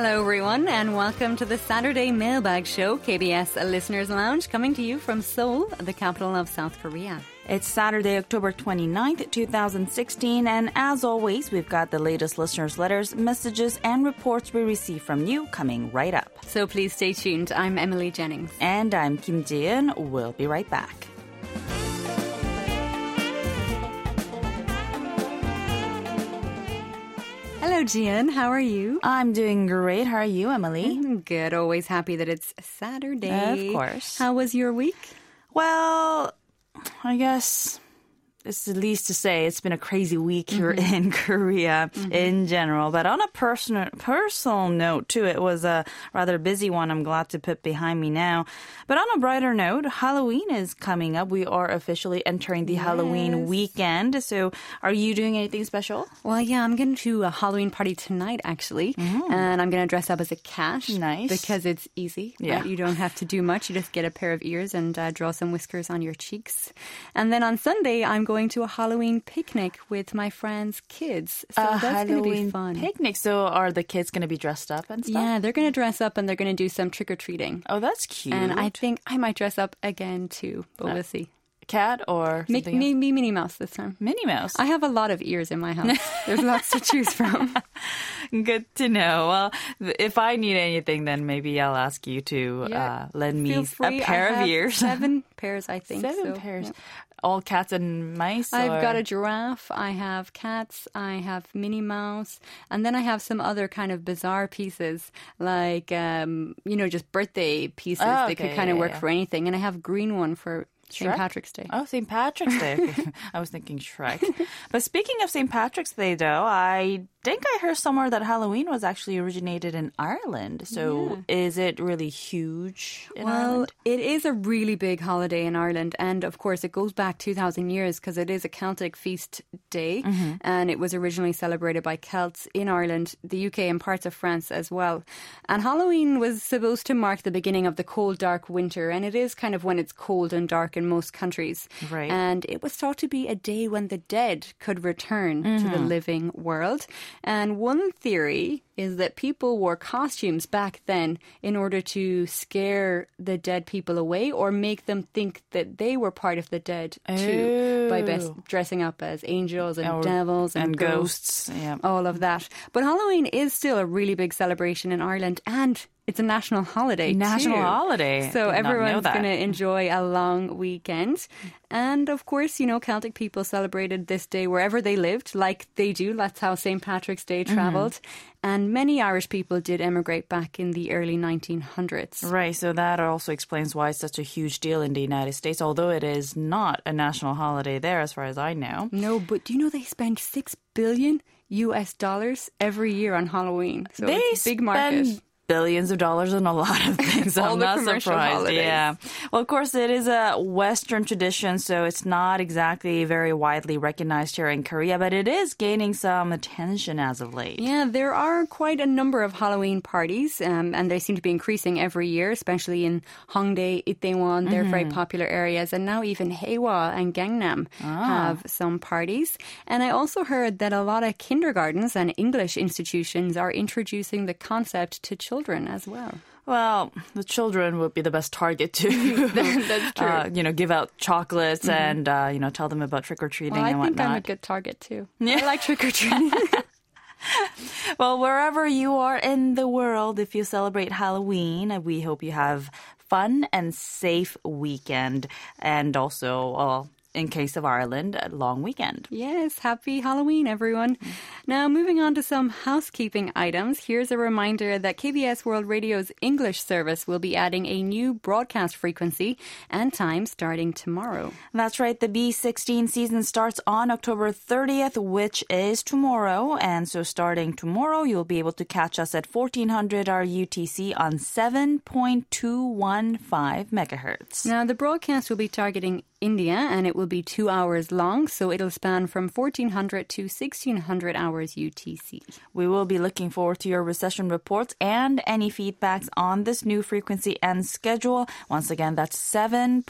Hello, everyone, and welcome to the Saturday Mailbag Show, KBS Listeners Lounge, coming to you from Seoul, the capital of South Korea. It's Saturday, October 29th, 2016, and as always, we've got the latest listeners' letters, messages, and reports we receive from you coming right up. So please stay tuned. I'm Emily Jennings. And I'm Kim Ji-eun. We'll be right back. Hello, Ji-eun. How are you? I'm doing great. How are you, Emily? I'm good. Always happy that it's Saturday. Of course. How was your week? Well, I guess it's the least to say it's been a crazy week here Mm-hmm. in Korea in general. But on a personal personal note too, it was a rather busy one. I'm glad to put behind me now. But on a brighter note, Halloween is coming up. We are officially entering the Halloween weekend. So, are you doing anything special? Well, yeah, I'm going to a Halloween party tonight, actually. And I'm going to dress up as a cat. Mm-hmm. Nice. Because it's easy. Yeah. right? You don't have to do much. You just get a pair of ears and uh, draw some whiskers on your cheeks. And then on Sunday, I'm going to a Halloween picnic with my friends' kids. So a that's going to be fun. picnic. So, are the kids going to be dressed up and stuff? Yeah, they're going to dress up and they're going to do some trick or treating. Oh, that's cute. And I think I might dress up again too, but we'll see. cat or something else? maybe Minnie Mouse this time. Minnie Mouse. I have a lot of ears in my house. There's lots to choose from. Good to know. Well, th- if I need anything, then maybe I'll ask you to Yeah. uh, lend me a pair I of ears. Seven pairs, I think. Seven so, pairs. yeah. All cats and mice. I've or- got a giraffe, I have cats, I have Minnie Mouse, and then I have some other kind of bizarre pieces, like, um, you know, just birthday pieces Oh, that could okay, kind of work yeah. for anything. And I have a green one for St. Patrick's Day. Oh, St. Patrick's Day. I was thinking Shrek. but speaking of St. Patrick's Day, though, I think I heard somewhere that Halloween was actually originated in Ireland. So is it really huge in Well, Ireland? it is a really big holiday in Ireland, and of course, it goes back 2,000 years because it is a Celtic feast day, Mm-hmm. and it was originally celebrated by Celts in Ireland, the UK, and parts of France as well. And Halloween was supposed to mark the beginning of the cold, dark winter, and it is kind of when it's cold and dark in most countries. Right. And it was thought to be a day when the dead could return to Mm-hmm. the living world. And one theory is that people wore costumes back then in order to scare the dead people away or make them think that they were part of the dead too by best Oh. dressing up as angels and Or- devils and, and ghosts, yeah. all of that. But Halloween is still a really big celebration in Ireland and it's a national holiday. National too. holiday. So Did everyone's going to enjoy a long weekend. And of course, you know, Celtic people celebrated this day wherever they lived, like they do. That's how St. Patrick's Day Mm-hmm. traveled. And many Irish people did emigrate back in the early 1900s. Right, so that also explains why it's such a huge deal in the United States, although it is not a national holiday there, as far as I know. No, but do you know they spend 6 billion US dollars every year on Halloween? So they it's a big market. spend billions of dollars on a lot of things. All I'm the not surprised. holidays. Yeah. Well, of course, it is a Western tradition, so it's not exactly very widely recognized here in Korea, but it is gaining some attention as of late. Yeah, there are quite a number of Halloween parties, um, and they seem to be increasing every year, especially in Hongdae, Itaewon. They're very popular areas, and now even Haewa and Gangnam have some parties. And I also heard that a lot of kindergartens and English institutions are introducing the concept to children as well. Well, the children would be the best target to, That's true. uh, you know, give out chocolates and, uh, you know, tell them about trick or treating well, I and think I'm a good target too. I like trick or treating. Well, wherever you are in the world, if you celebrate Halloween, we hope you have fun and safe weekend, and also, well, in case of Ireland, a long weekend. Yes, happy Halloween, everyone. Now, moving on to some housekeeping items, here's a reminder that KBS World Radio's English service will be adding a new broadcast frequency and time starting tomorrow. That's right. The B16 season starts on October 30th, which is tomorrow. And so starting tomorrow, you'll be able to catch us at 1400 RUTC on 7.215 megahertz. Now, the broadcast will be targeting India and it will be two hours long, so it'll span from 1400 to 1600 hours UTC. We will be looking forward to your reception reports and any feedbacks on this new frequency and schedule. Once again, that's 7.215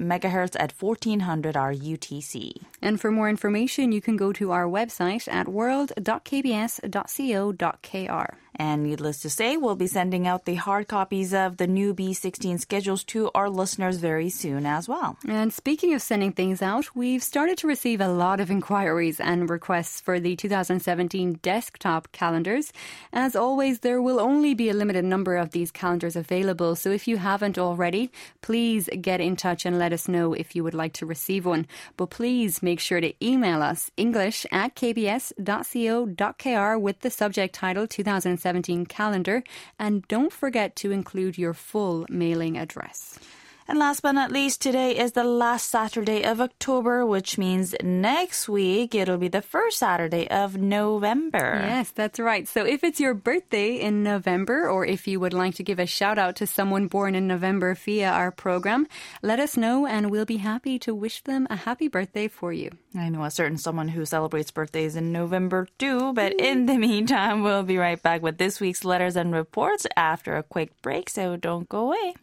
megahertz at 1400 hour UTC. And for more information, you can go to our website at world.kbs.co.kr. And needless to say, we'll be sending out the hard copies of the new B16 schedules to our listeners very soon as well. And speaking of sending things out, we've started to receive a lot of inquiries and requests for the 2017 desktop calendars. As always, there will only be a limited number of these calendars available, so if you haven't already, please get in touch and let us know if you would like to receive one. But please make sure to email us english at kbs.co.kr with the subject title 2017 calendar and don't forget to include your full mailing address. And last but not least, today is the last Saturday of October, which means next week it'll be the first Saturday of November. Yes, that's right. So if it's your birthday in November, or if you would like to give a shout out to someone born in November via our program, let us know and we'll be happy to wish them a happy birthday for you. I know a certain someone who celebrates birthdays in November too, but in the meantime, we'll be right back with this week's letters and reports after a quick break, so don't go away.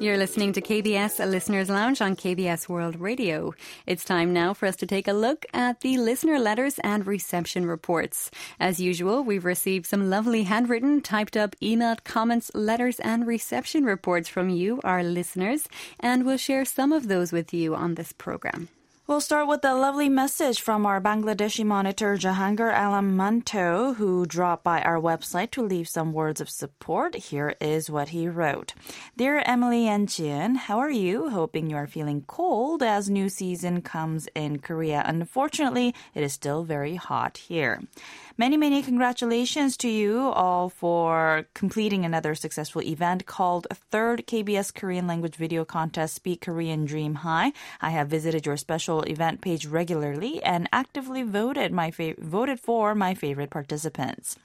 You're listening to KBS, a listener's lounge on KBS World Radio. It's time now for us to take a look at the listener letters and reception reports. As usual, we've received some lovely handwritten, typed up, emailed comments, letters, and reception reports from you, our listeners, and we'll share some of those with you on this program. We'll start with a lovely message from our Bangladeshi monitor Jahangir Alam Manto, who dropped by our website to leave some words of support. Here is what he wrote. Dear Emily and Jin, how are you? Hoping you are feeling cold as new season comes in Korea. Unfortunately, it is still very hot here. Many, many congratulations to you all for completing another successful event called Third KBS Korean Language Video Contest Speak Korean Dream High. I have visited your special event page regularly and actively voted my fa- voted for my favorite participants.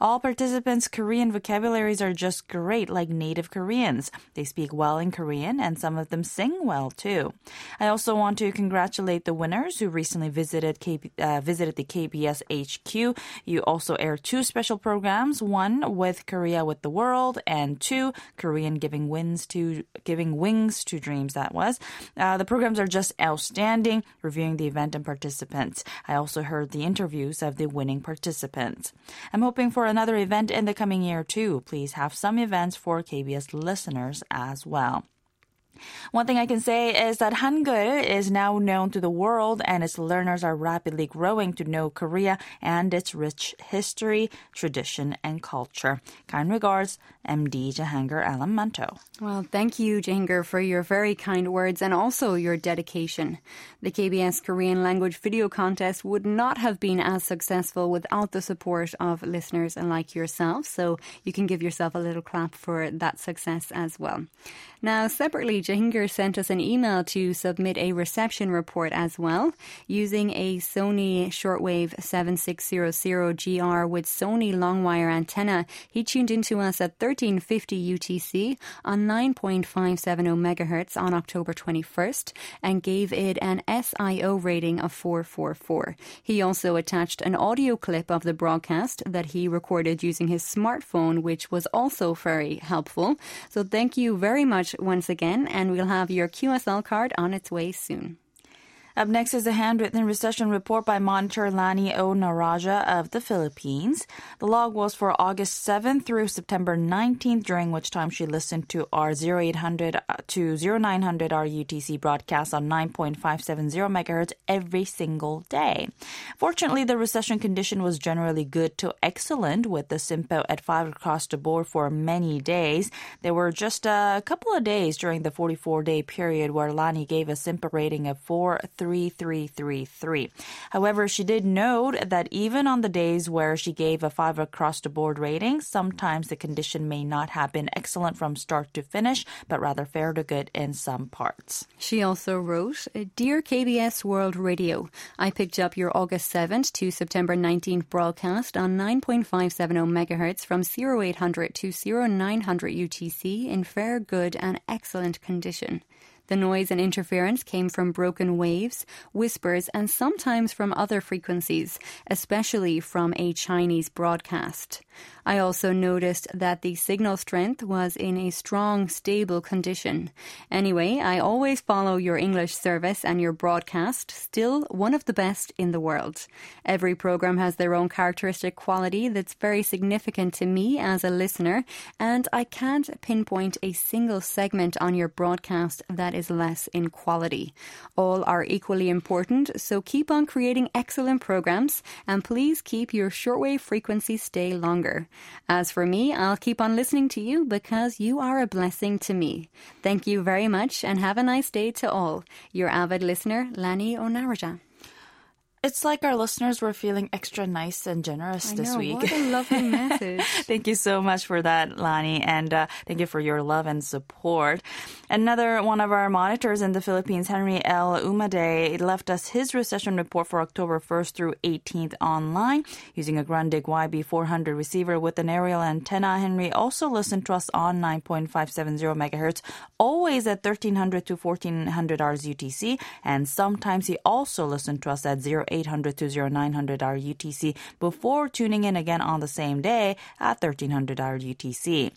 All participants' Korean vocabularies are just great, like native Koreans. They speak well in Korean and some of them sing well too. I also want to congratulate the winners who recently visited K- uh, visited the KBS HQ. You also air two special programs, one with Korea with the World and two Korean giving wings to giving wings to dreams that was. Uh, the programs are just outstanding, reviewing the event and participants. I also heard the interviews of the winning participants. I'm hoping for another event in the coming year too. Please have some events for KBS listeners as well. One thing I can say is that Hangul is now known to the world and its learners are rapidly growing to know Korea and its rich history, tradition, and culture. Kind regards, MD Jahangir Alam Manto. Well, thank you, Jahangir, for your very kind words and also your dedication. The KBS Korean language video contest would not have been as successful without the support of listeners like yourself, so you can give yourself a little clap for that success as well. Now, separately, Jahangir sent us an email to submit a reception report as well using a Sony shortwave 7600GR with Sony long wire antenna. He tuned into us at 1350 UTC on 9.570 megahertz on October 21st and gave it an SIO rating of 444. He also attached an audio clip of the broadcast that he recorded using his smartphone, which was also very helpful. So thank you very much once again, and we'll have your QSL card on its way soon. Up next is a handwritten reception report by Monitor Lani O. Naraja of the Philippines. The log was for August 7th through September 19th, during which time she listened to our 0800 uh, to 0900 RUTC broadcast on 9.570 megahertz every single day. Fortunately, the reception condition was generally good to excellent, with the SINPO at 5 across the board for many days. There were just a couple of days during the 44 day period where Lani gave a SINPO rating of 4, 3, 3333. However, she did note that even on the days where she gave a 5 across the board rating, sometimes the condition may not have been excellent from start to finish, but rather fair to good in some parts. She also wrote, Dear KBS World Radio, I picked up your August 7th to September 19th broadcast on 9.570 megahertz from 0800 to 0900 UTC in fair, good, and excellent condition. The noise and interference came from broken waves, whispers, and sometimes from other frequencies, especially from a Chinese broadcast. I also noticed that the signal strength was in a strong, stable condition. Anyway, I always follow your English service and your broadcast, still one of the best in the world. Every program has their own characteristic quality that's very significant to me as a listener, and I can't pinpoint a single segment on your broadcast that is less in quality. All are equally important, so keep on creating excellent programs, and please keep your shortwave frequency stay longer. As for me, I'll keep on listening to you because you are a blessing to me. Thank you very much and have a nice day to all. Your avid listener, Lani Onaraja. It's like our listeners were feeling extra nice and generous I this know, week. What a lovely message. thank you so much for that, Lani, and uh, thank you for your love and support. Another one of our monitors in the Philippines, Henry L. Umade, left us his reception report for October 1st through 18th online using a Grundig YB400 receiver with an aerial antenna. Henry also listened to us on 9.570 megahertz, always at 1300 to 1400 hours UTC, and sometimes he also listened to us at 0 0800 to 0900 hour UTC before tuning in again on the same day at 1300 hour UTC.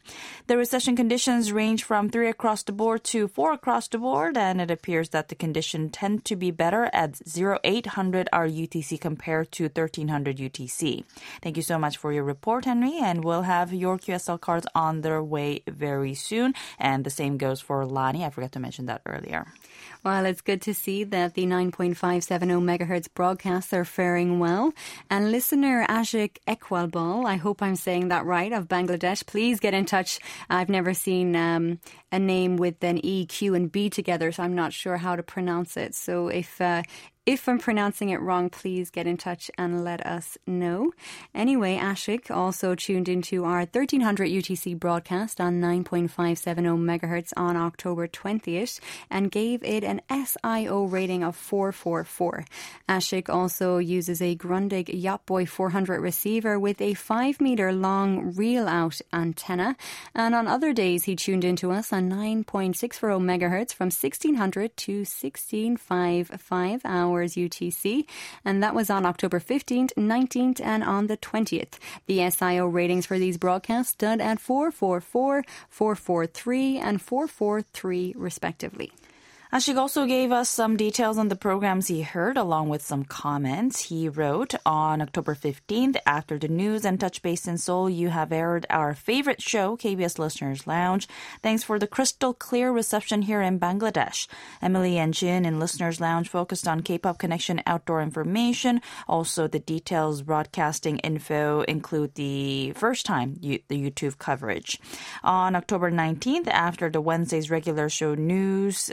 The reception conditions range from 3 across the board to 4 across the board, and it appears that the conditions tend to be better at 0800 hour UTC compared to 1300 UTC. Thank you so much for your report, Henry, and we'll have your QSL cards on their way very soon. And the same goes for Lani. I forgot to mention that earlier. Well, it's good to see that the 9.570 megahertz broadcasts are faring well. And listener Ashik Ekwalbal, I hope I'm saying that right, of Bangladesh, please get in touch. I've never seen um, a name with an E, Q, and B together, so I'm not sure how to pronounce it. So if uh, if I'm pronouncing it wrong, please get in touch and let us know. Anyway, Ashik also tuned into our 1300 UTC broadcast on 9.570 megahertz on October 20th and gave it an SIO rating of 444. Ashik also uses a Grundig Yachtboy 400 receiver with a 5 meter long reel out antenna. And on other days, he tuned into us on 9.60 megahertz from 1600 to 1655 hours UTC. And that was on October 15th, 19th, and on the 20th. The SIO ratings for these broadcasts stood at 444, 443, and 443 respectively. Ashik also gave us some details on the programs he heard, along with some comments. He wrote on October 15th, after the news and touch base in Seoul, you have aired our favorite show, KBS Listeners Lounge. Thanks for the crystal clear reception here in Bangladesh. Emily and Jin in Listeners Lounge focused on K-pop connection outdoor information. Also, the details broadcasting info include the first time the YouTube coverage. On October 19th, after the Wednesday's regular show news,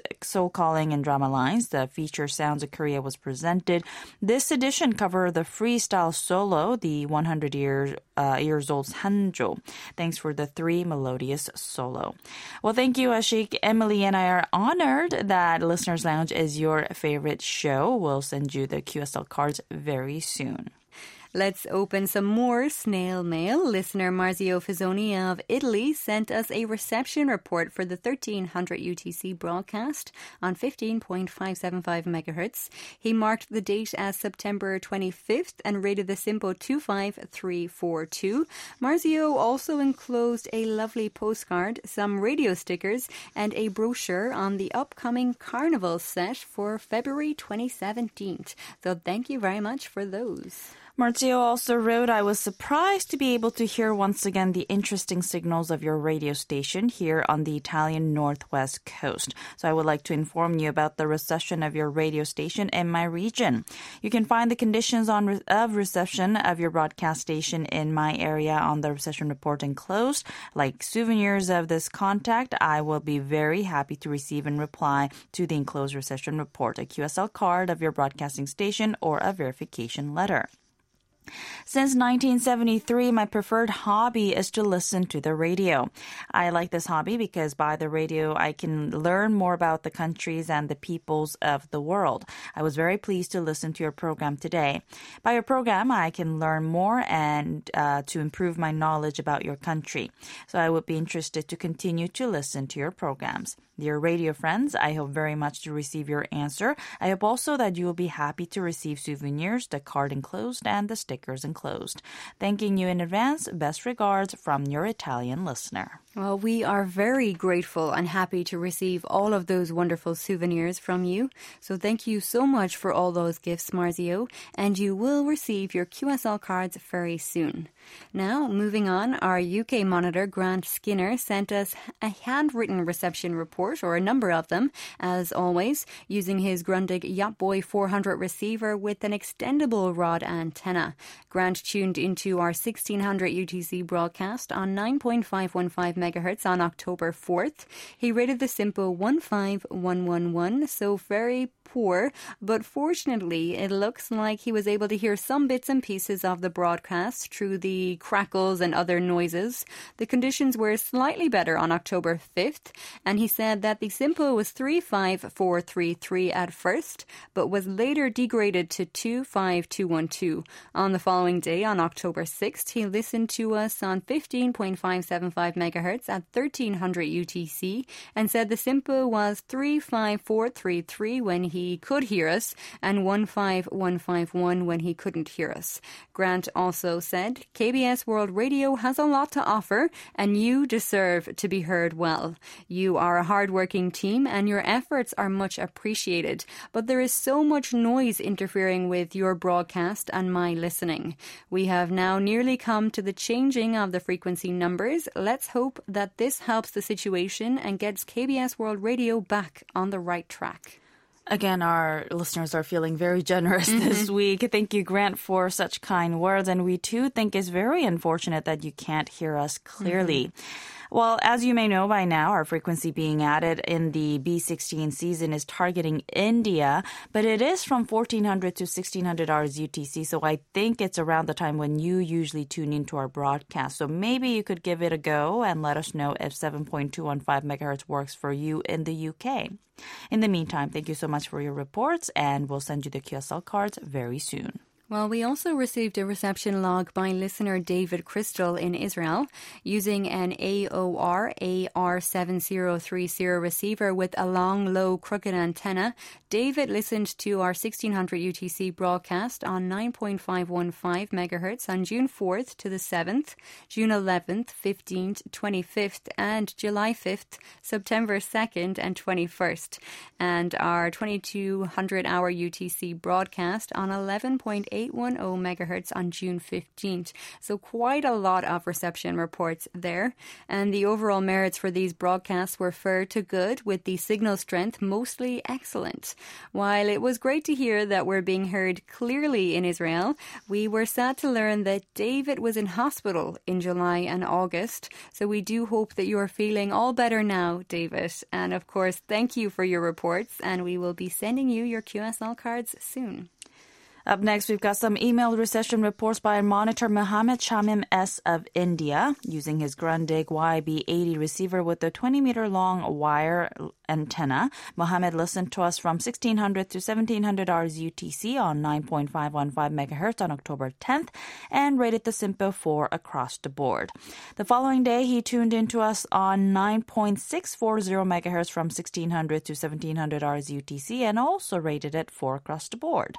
calling and drama lines. The feature Sounds of Korea was presented. This edition covered the freestyle solo, the 100 years uh, years old Sanjo. Thanks for the three melodious solo. Well, thank you, Ashik. Emily and I are honored that Listeners Lounge is your favorite show. We'll send you the QSL cards very soon. Let's open some more snail mail. Listener Marzio Fizzoni of Italy sent us a reception report for the 1300 UTC broadcast on 15.575 megahertz. He marked the date as September 25th and rated the SINPO 25342. Marzio also enclosed a lovely postcard, some radio stickers, and a brochure on the upcoming carnival set for February 2017. So thank you very much for those. Marzio also wrote, I was surprised to be able to hear once again the interesting signals of your radio station here on the Italian northwest coast. So I would like to inform you about the reception of your radio station in my region. You can find the conditions on of reception of your broadcast station in my area on the reception report enclosed. Like souvenirs of this contact, I will be very happy to receive and reply to the enclosed reception report, a QSL card of your broadcasting station, or a verification letter. Since 1973, my preferred hobby is to listen to the radio. I like this hobby because by the radio, I can learn more about the countries and the peoples of the world. I was very pleased to listen to your program today. By your program, I can learn more and uh, to improve my knowledge about your country. So I would be interested to continue to listen to your programs. Dear radio friends, I hope very much to receive your answer. I hope also that you will be happy to receive souvenirs, the card enclosed, and the stickers enclosed. Thanking you in advance. Best regards from your Italian listener. Well, we are very grateful and happy to receive all of those wonderful souvenirs from you. So thank you so much for all those gifts, Marzio, and you will receive your QSL cards very soon. Now, moving on, our UK monitor, Grant Skinner, sent us a handwritten reception report, or a number of them, as always, using his Grundig Yachtboy 400 receiver with an extendable rod antenna. Grant tuned into our 1600 UTC broadcast on 9.515 megahertz on October 4th. He rated the SINPO 15111, so very poor, but fortunately, it looks like he was able to hear some bits and pieces of the broadcast through the crackles and other noises. The conditions were slightly better on October 5th, and he said that the SINPO was 35433 at first, but was later degraded to 25212. On the following day, on October 6th, he listened to us on 15.575 megahertz at 1300 UTC and said the SINPO was 35433 when he he could hear us and 15151 when he couldn't hear us. Grant also said, KBS World Radio has a lot to offer and you deserve to be heard well. You are a hardworking team and your efforts are much appreciated, but there is so much noise interfering with your broadcast and my listening. We have now nearly come to the changing of the frequency numbers. Let's hope that this helps the situation and gets KBS World Radio back on the right track. Again, our listeners are feeling very generous mm-hmm. this week. Thank you, Grant, for such kind words. And we too think it's very unfortunate that you can't hear us clearly. Mm-hmm. Well, as you may know by now, our frequency being added in the B16 season is targeting India, but it is from 1400 to 1600 hours UTC. So I think it's around the time when you usually tune into our broadcast. So maybe you could give it a go and let us know if 7.215 megahertz works for you in the UK. In the meantime, thank you so much for your reports, and we'll send you the QSL cards very soon. Well, we also received a reception log by listener David Crystal in Israel using an AOR AR7030 receiver with a long, low, crooked antenna. David listened to our 1600 UTC broadcast on 9.515 megahertz on June 4th to the 7th, June 11th, 15th, 25th, and July 5th, September 2nd, and 21st, and our 2200 hour UTC broadcast on 11.8 810 megahertz on June 15th. So quite a lot of reception reports there. And the overall merits for these broadcasts were fair to good, with the signal strength mostly excellent. While it was great to hear that we're being heard clearly in Israel, we were sad to learn that David was in hospital in July and August. So we do hope that you are feeling all better now, David. And of course, thank you for your reports, and we will be sending you your QSL cards soon. Up next, we've got some email reception reports by monitor Mohammed Shamim S. of India using his Grundig YB80 receiver with a 20 meter long wire antenna. Mohammed listened to us from 1600 to 1700 hours UTC on 9.515 megahertz on October 10th and rated the SINPO 4 across the board. The following day, he tuned into us on 9.640 megahertz from 1600 to 1700 hours UTC and also rated it 4 across the board.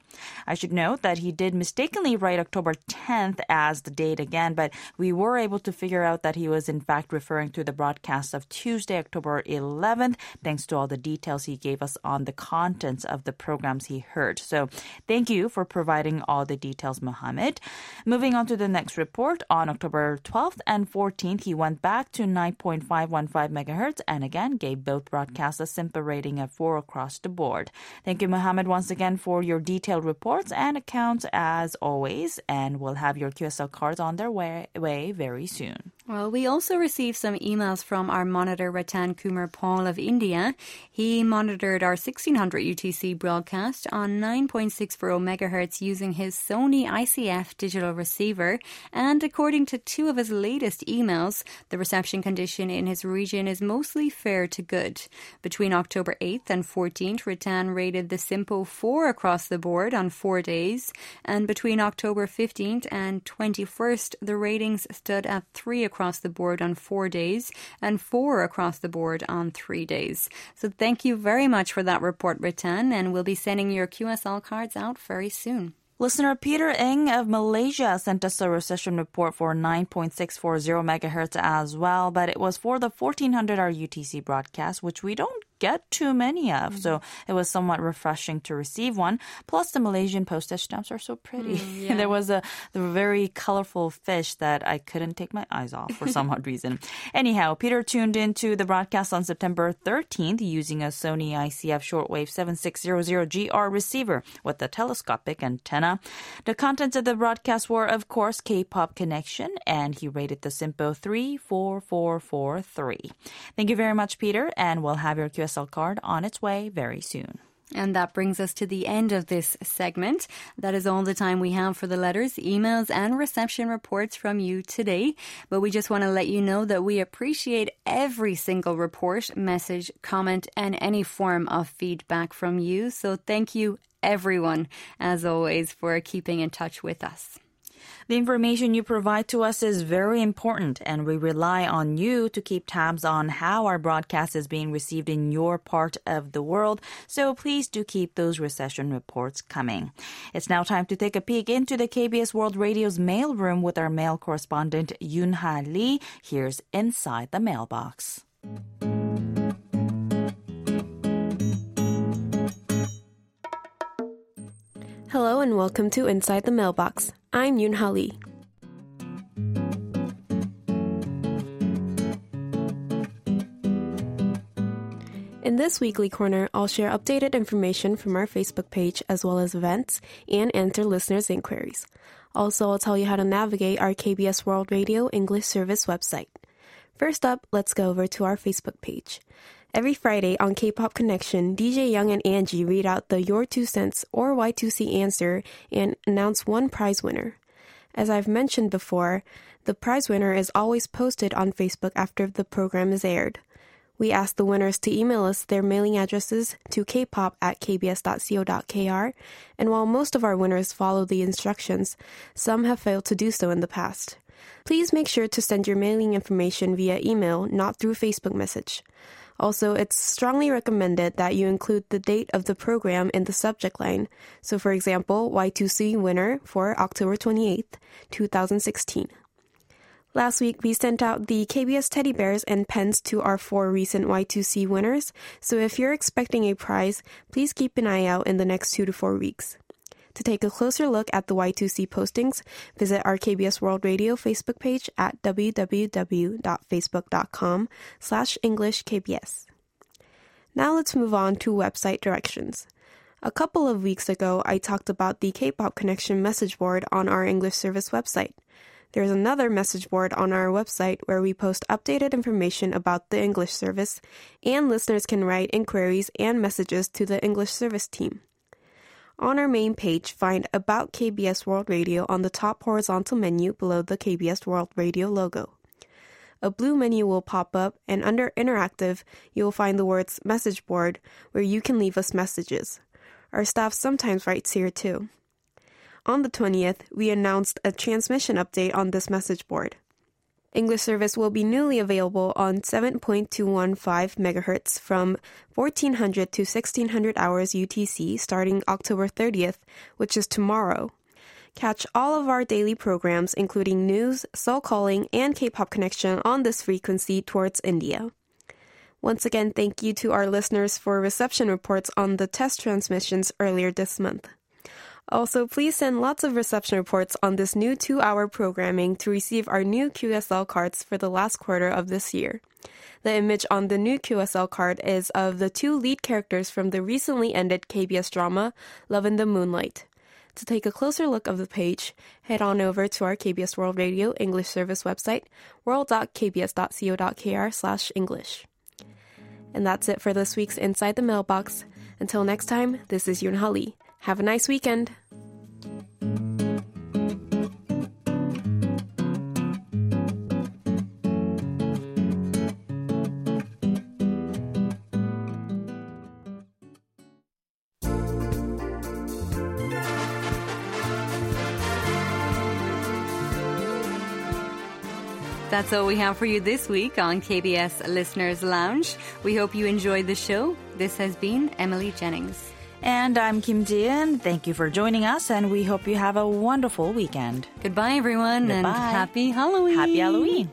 I should note that he did mistakenly write October 10th as the date again, but we were able to figure out that he was in fact referring to the broadcast of Tuesday, October 11th, thanks to all the details he gave us on the contents of the programs he heard. So thank you for providing all the details, Mohammed. Moving on to the next report, on October 12th and 14th, he went back to 9.515 megahertz and again gave both broadcasts a SINPO rating of 4 across the board. Thank you, Mohammed, once again for your detailed reports and accounts as always, and we'll have your QSL cards on their way, way very soon. Well, we also received some emails from our monitor Ratan Kumar Paul of India. He monitored our 1600 UTC broadcast on 9.60 megahertz using his Sony ICF digital receiver. And according to two of his latest emails, the reception condition in his region is mostly fair to good. Between October 8th and 14th, Ratan rated the SINPO 4 across the board on four days. And between October 15th and 21st, the ratings stood at 3 across across the board on four days and four across the board on three days. So thank you very much for that report, Ratan, and we'll be sending your QSL cards out very soon. Listener Peter Eng of Malaysia sent us a reception report for 9.640 megahertz as well, but it was for the 1400 RUTC broadcast, which we don't get too many of. Mm-hmm. So it was somewhat refreshing to receive one. Plus, the Malaysian postage stamps are so pretty. Mm, yeah. there was a the very colorful fish that I couldn't take my eyes off for some odd reason. Anyhow, Peter tuned into the broadcast on September 13th using a Sony ICF shortwave 7600GR receiver with a telescopic antenna. The contents of the broadcast were, of course, K-pop connection, and he rated the SINPO 34443. Thank you very much, Peter, and we'll have your QS QSL card on its way very soon. And that brings us to the end of this segment. That is all the time we have for the letters, emails, and reception reports from you today. But we just want to let you know that we appreciate every single report, message, comment, and any form of feedback from you. So thank you, everyone, as always, for keeping in touch with us. The information you provide to us is very important, and we rely on you to keep tabs on how our broadcast is being received in your part of the world. So please do keep those reception reports coming. It's now time to take a peek into the KBS World Radio's mailroom with our mail correspondent Yunha Lee. Here's Inside the Mailbox. Hello and welcome to Inside the Mailbox. I'm Yoon Lee. In this weekly corner, I'll share updated information from our Facebook page as well as events and answer listeners' inquiries. Also, I'll tell you how to navigate our KBS World Radio English Service website. First up, let's go over to our Facebook page. Every Friday on K-Pop Connection, DJ Young and Angie read out the Your Two Cents or Y2C answer and announce one prize winner. As I've mentioned before, the prize winner is always posted on Facebook after the program is aired. We ask the winners to email us their mailing addresses to kpop at kbs.co.kr, and while most of our winners follow the instructions, some have failed to do so in the past. Please make sure to send your mailing information via email, not through Facebook message. Also, it's strongly recommended that you include the date of the program in the subject line. So, for example, Y2C winner for October 28th, 2016. Last week, we sent out the KBS teddy bears and pens to our four recent Y2C winners. So if you're expecting a prize, please keep an eye out in the next two to four weeks. To take a closer look at the Y2C postings, visit our KBS World Radio Facebook page at www.facebook.com slash EnglishKBS. Now let's move on to website directions. A couple of weeks ago, I talked about the K-pop connection message board on our English service website. There's another message board on our website where we post updated information about the English service, and listeners can write inquiries and messages to the English service team. On our main page, find About KBS World Radio on the top horizontal menu below the KBS World Radio logo. A blue menu will pop up, and under Interactive, you will find the words Message Board, where you can leave us messages. Our staff sometimes writes here too. On the 20th, we announced a transmission update on this message board. English service will be newly available on 7.215 MHz from 1400 to 1600 hours UTC starting October 30th, which is tomorrow. Catch all of our daily programs, including news, Seoul Calling, and K-pop connection on this frequency towards India. Once again, thank you to our listeners for reception reports on the test transmissions earlier this month. Also, please send lots of reception reports on this new two hour programming to receive our new QSL cards for the last quarter of this year. The image on the new QSL card is of the two lead characters from the recently ended KBS drama, Love in the Moonlight. To take a closer look of the page, head on over to our KBS World Radio English service website, world.kbs.co.kr slash English. And that's it for this week's Inside the Mailbox. Until next time, this is Holly. Have a nice weekend. That's all we have for you this week on KBS Listeners Lounge. We hope you enjoyed the show. This has been Emily Jennings. And I'm Kim Ji-eun. Thank you for joining us, and we hope you have a wonderful weekend. Goodbye, everyone, Goodbye. and happy Halloween. Happy Halloween.